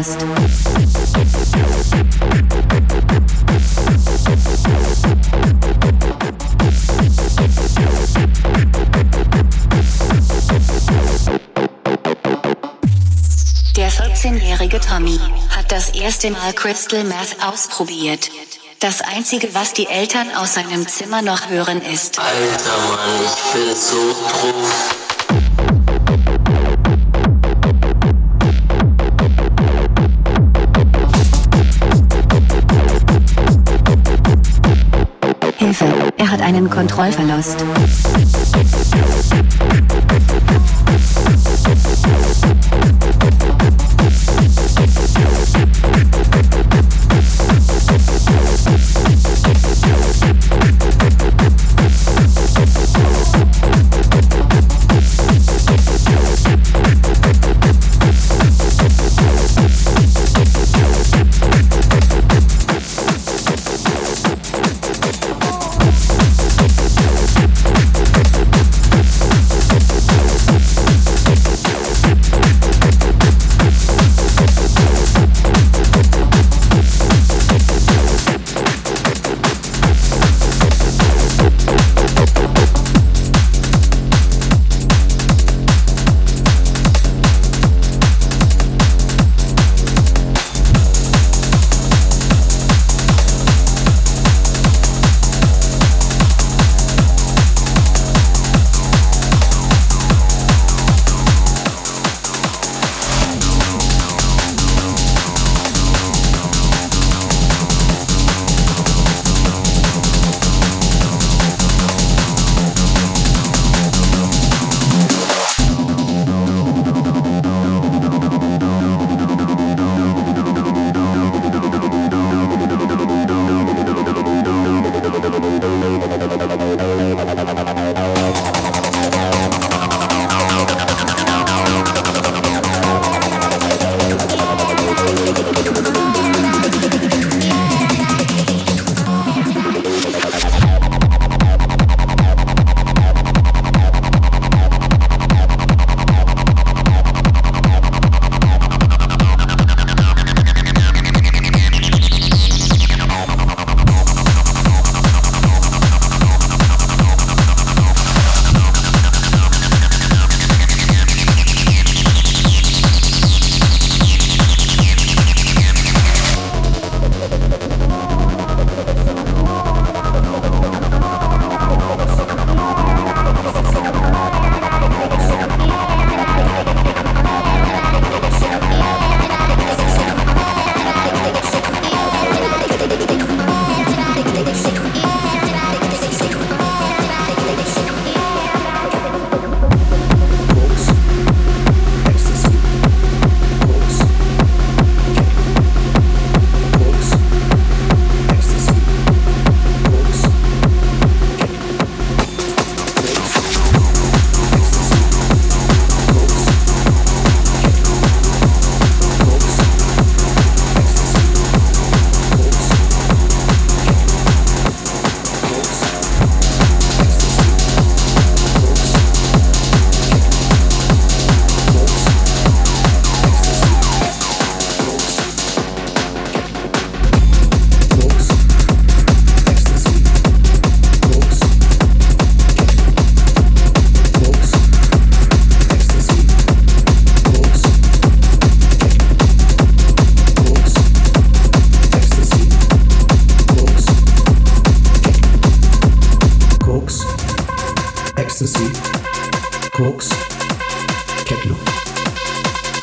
Kontrollverlust. Der 14-jährige Tommy hat das erste Mal Crystal Meth ausprobiert. Das einzige, was die Eltern aus seinem Zimmer noch hören, ist Alter Mann, ich bin so drauf. Einen Kontrollverlust.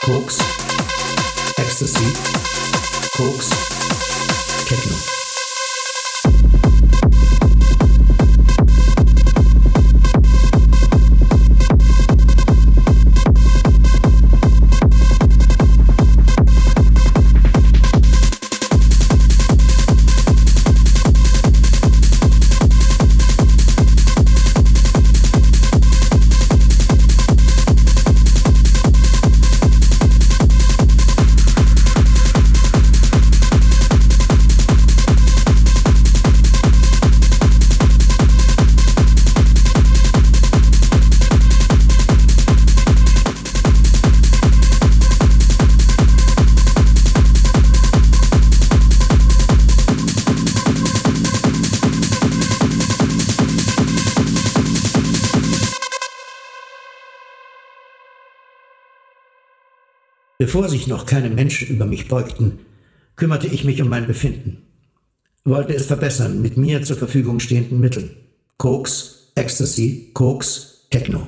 Cooks, Ecstasy, cooks. Bevor sich noch keine Menschen über mich beugten, kümmerte ich mich um mein Befinden, wollte es verbessern mit mir zur Verfügung stehenden Mitteln. Koks, Ecstasy, Koks, Techno.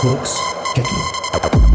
Crux Techno.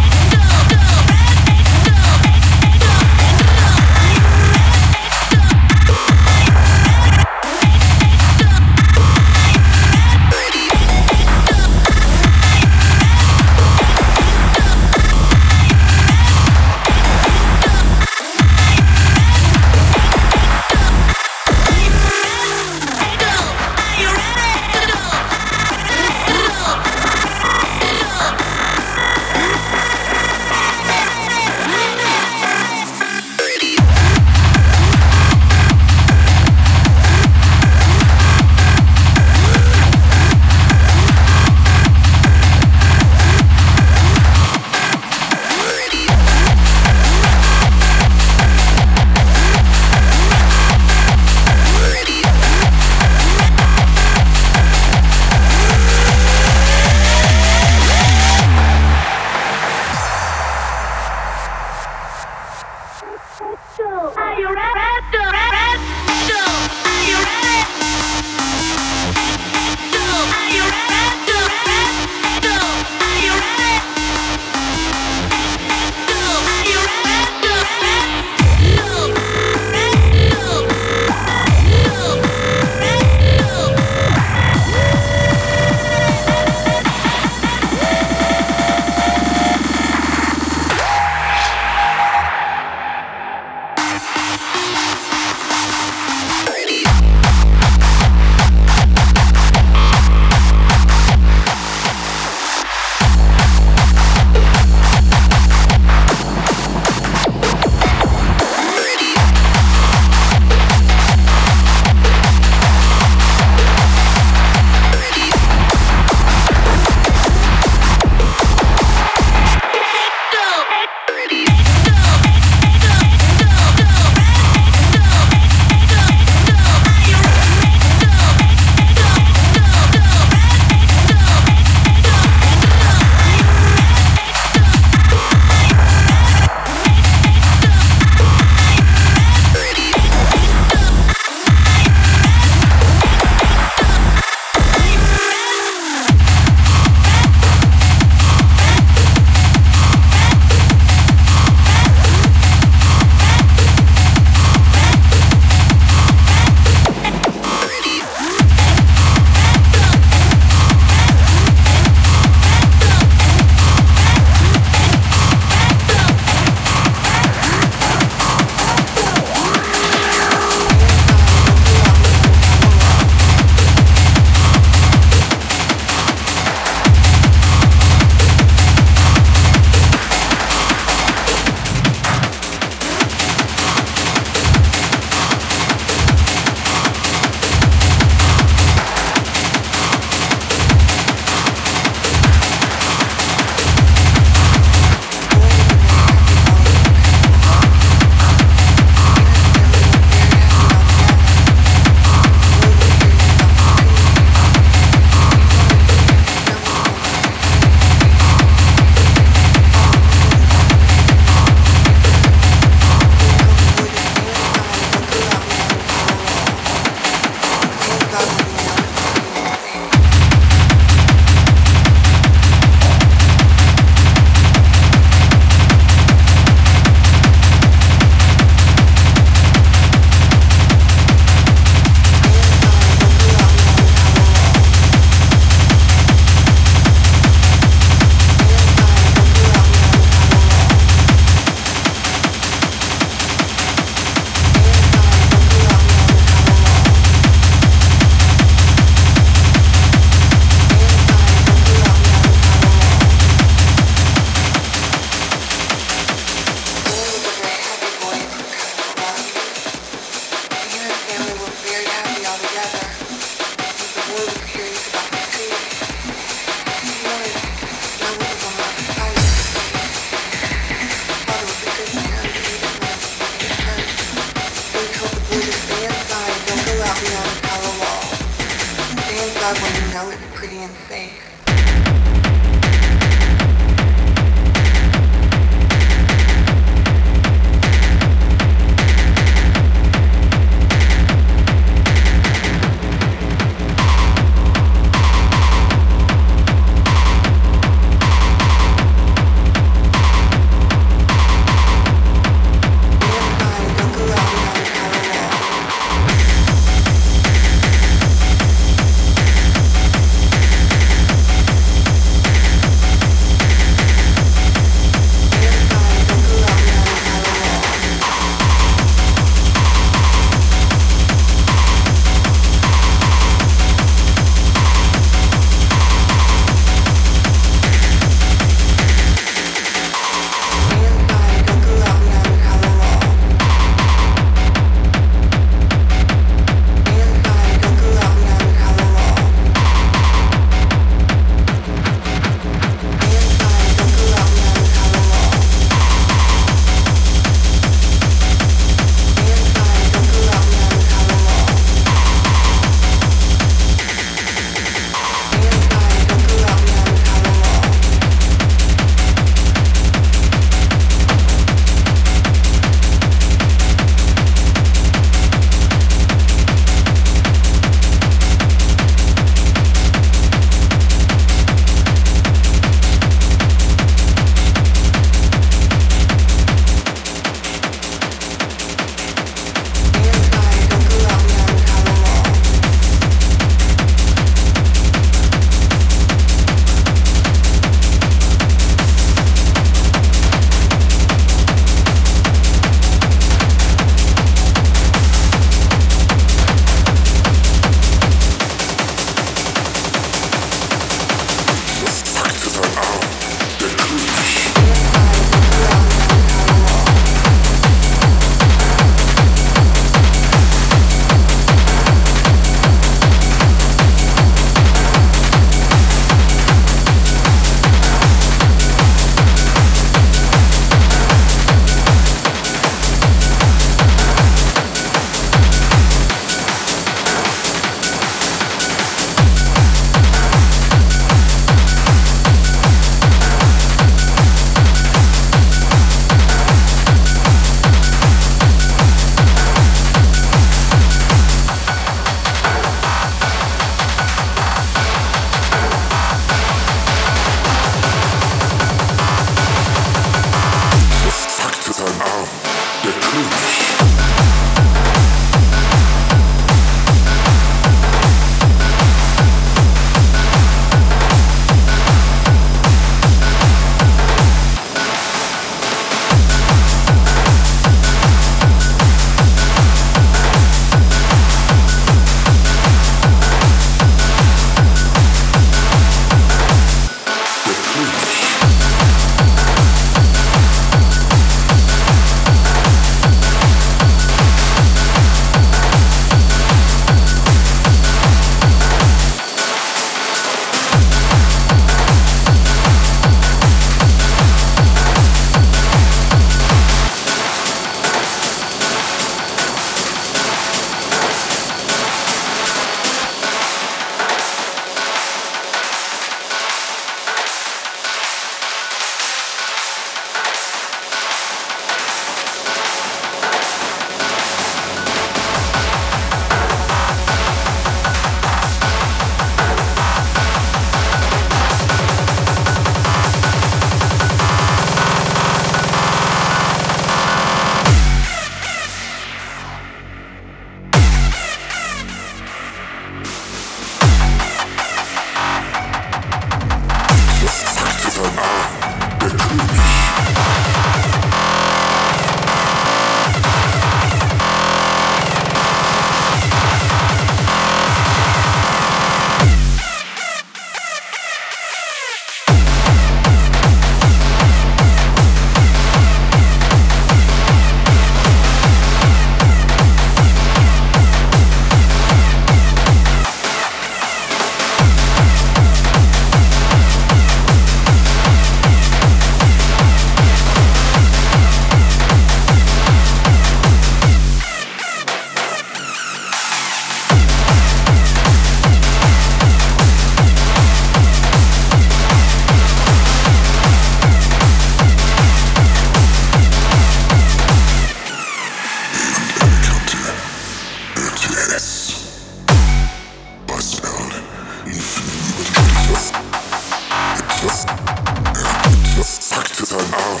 Sagt es ein Arm,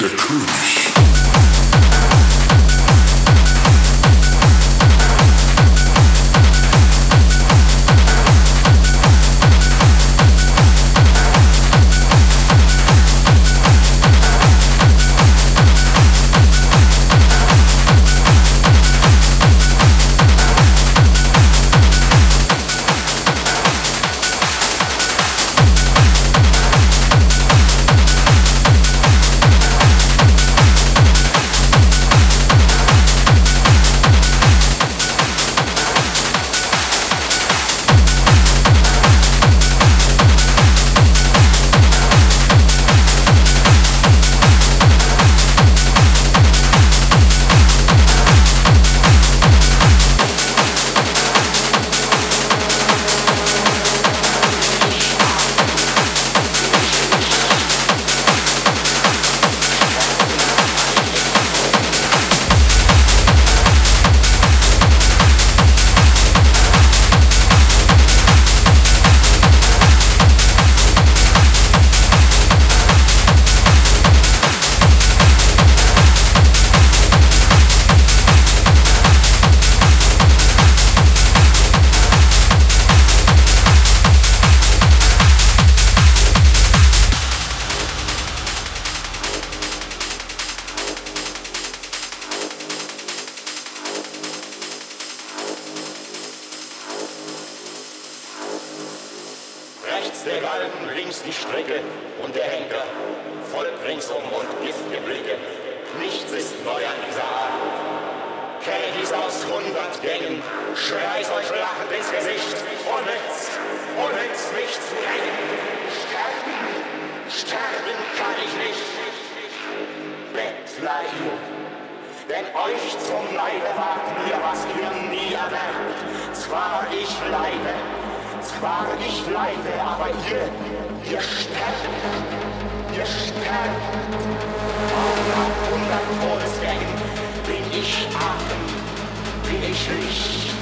der König. An dieser Abend. Kellys aus hundert Gängen, schreis euch lachend ins Gesicht. Unnütz, unnütz mich zu hängen. Sterben, sterben kann ich nicht. Bettler denn euch zum Leibe wagt mir, was ihr nie erwerbt. Zwar ich leide, zwar ich leide, aber ihr, ihr sterbt, ihr sterbt. Hundert Todesgängen bin ich Atem, bin ich Licht.